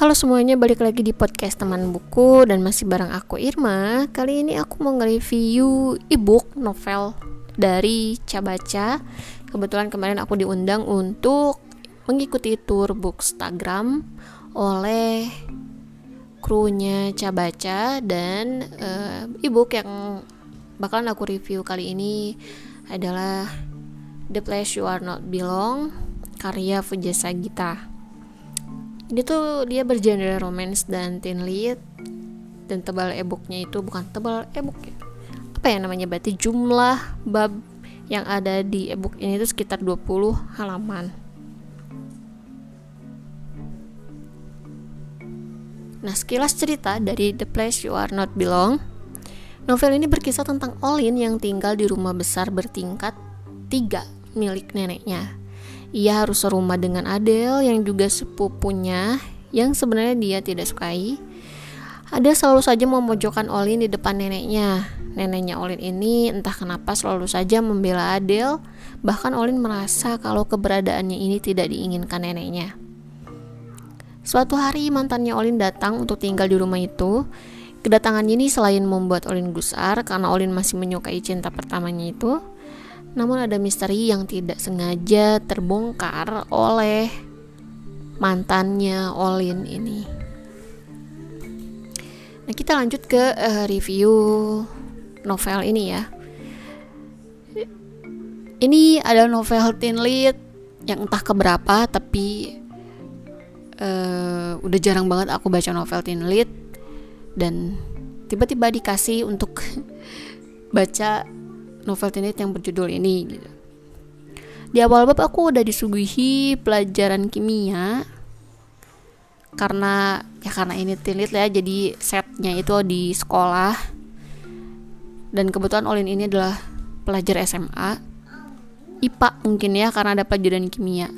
Halo semuanya, balik lagi di podcast teman buku dan masih bareng aku Irma. Kali ini aku mau nge-review ebook novel dari Cabaca. Kebetulan kemarin aku diundang untuk mengikuti tour bookstagram oleh krunya Cabaca dan uh, ebook yang bakalan aku review kali ini adalah The Place You Are Not Belong karya Fujasa Gita ini tuh dia bergenre romance dan teen lead dan tebal e-booknya itu bukan tebal e-book ya apa ya namanya berarti jumlah bab yang ada di e-book ini itu sekitar 20 halaman Nah, sekilas cerita dari The Place You Are Not Belong. Novel ini berkisah tentang Olin yang tinggal di rumah besar bertingkat tiga milik neneknya. Ia harus serumah dengan Adele yang juga sepupunya yang sebenarnya dia tidak sukai. Ada selalu saja memojokkan Olin di depan neneknya. Neneknya Olin ini entah kenapa selalu saja membela Adele, bahkan Olin merasa kalau keberadaannya ini tidak diinginkan neneknya. Suatu hari mantannya Olin datang untuk tinggal di rumah itu. Kedatangannya ini selain membuat Olin gusar karena Olin masih menyukai cinta pertamanya itu, namun ada misteri yang tidak sengaja terbongkar oleh mantannya Olin ini. Nah, kita lanjut ke uh, review novel ini ya. Ini adalah novel teen lead yang entah keberapa tapi uh, udah jarang banget aku baca novel teen lead dan tiba-tiba dikasih untuk baca novel teenage yang berjudul ini gitu. Di awal bab aku udah disuguhi pelajaran kimia karena ya karena ini teenage ya jadi setnya itu di sekolah. Dan kebetulan Olin ini adalah pelajar SMA IPA mungkin ya karena ada pelajaran kimia.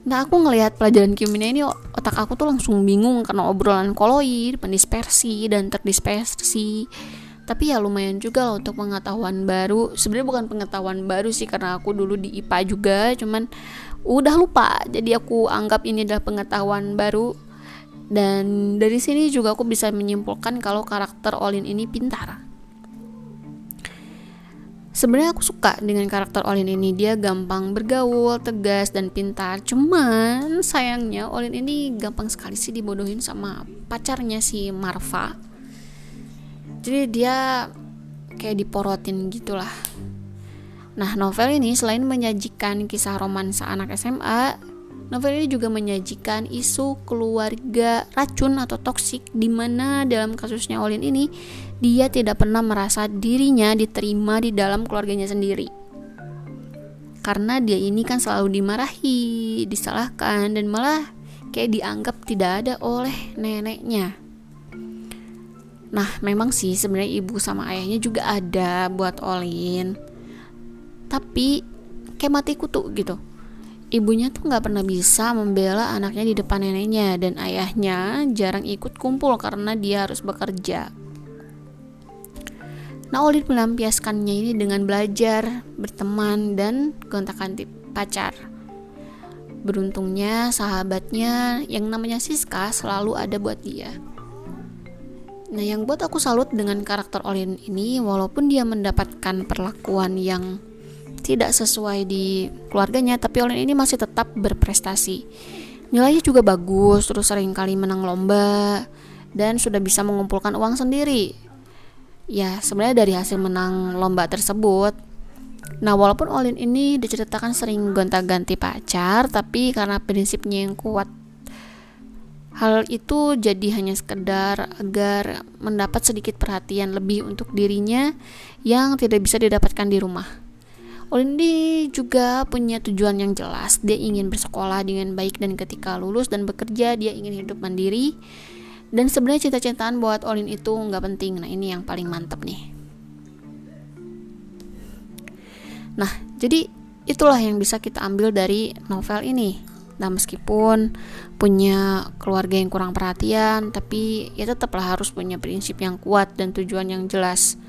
Nah aku ngelihat pelajaran kimia ini otak aku tuh langsung bingung karena obrolan koloid, pendispersi dan terdispersi tapi ya lumayan juga loh untuk pengetahuan baru. Sebenarnya bukan pengetahuan baru sih karena aku dulu di IPA juga. Cuman udah lupa. Jadi aku anggap ini adalah pengetahuan baru. Dan dari sini juga aku bisa menyimpulkan kalau karakter Olin ini pintar. Sebenarnya aku suka dengan karakter Olin ini. Dia gampang bergaul tegas dan pintar. Cuman sayangnya Olin ini gampang sekali sih dibodohin sama pacarnya si Marva jadi dia kayak diporotin gitulah nah novel ini selain menyajikan kisah romansa anak SMA novel ini juga menyajikan isu keluarga racun atau toksik di mana dalam kasusnya Olin ini dia tidak pernah merasa dirinya diterima di dalam keluarganya sendiri karena dia ini kan selalu dimarahi, disalahkan dan malah kayak dianggap tidak ada oleh neneknya. Nah, memang sih sebenarnya ibu sama ayahnya juga ada buat Olin. Tapi kayak mati kutu gitu. Ibunya tuh nggak pernah bisa membela anaknya di depan neneknya dan ayahnya jarang ikut kumpul karena dia harus bekerja. Nah, Olin melampiaskannya ini dengan belajar, berteman, dan gonta-ganti pacar. Beruntungnya sahabatnya yang namanya Siska selalu ada buat dia. Nah, yang buat aku salut dengan karakter Olin ini, walaupun dia mendapatkan perlakuan yang tidak sesuai di keluarganya, tapi Olin ini masih tetap berprestasi. Nilainya juga bagus, terus sering kali menang lomba, dan sudah bisa mengumpulkan uang sendiri. Ya, sebenarnya dari hasil menang lomba tersebut, Nah, walaupun Olin ini diceritakan sering gonta-ganti pacar, tapi karena prinsipnya yang kuat Hal itu jadi hanya sekedar agar mendapat sedikit perhatian lebih untuk dirinya yang tidak bisa didapatkan di rumah. Olindi juga punya tujuan yang jelas. Dia ingin bersekolah dengan baik dan ketika lulus dan bekerja dia ingin hidup mandiri. Dan sebenarnya cita-citaan buat Olin itu nggak penting. Nah ini yang paling mantep nih. Nah jadi itulah yang bisa kita ambil dari novel ini. Nah, meskipun punya keluarga yang kurang perhatian, tapi ya tetaplah harus punya prinsip yang kuat dan tujuan yang jelas.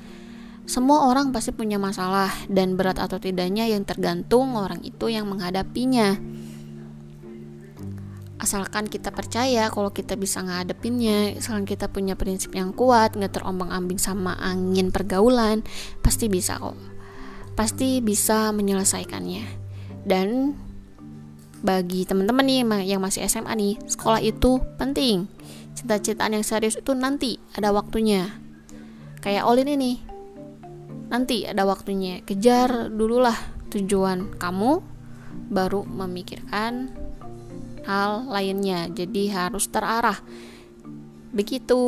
Semua orang pasti punya masalah dan berat atau tidaknya yang tergantung orang itu yang menghadapinya. asalkan kita percaya kalau kita bisa ngadepinnya asalkan kita punya prinsip yang kuat nggak terombang-ambing sama angin pergaulan pasti bisa kok pasti bisa menyelesaikannya dan bagi teman-teman nih yang masih SMA nih sekolah itu penting. Cinta-cintaan yang serius itu nanti ada waktunya. Kayak Olin ini nanti ada waktunya. Kejar dululah tujuan kamu baru memikirkan hal lainnya. Jadi harus terarah. Begitu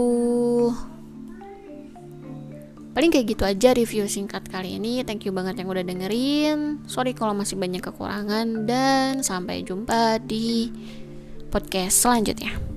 paling kayak gitu aja review singkat kali ini. Thank you banget yang udah dengerin. Sorry kalau masih banyak kekurangan dan sampai jumpa di podcast selanjutnya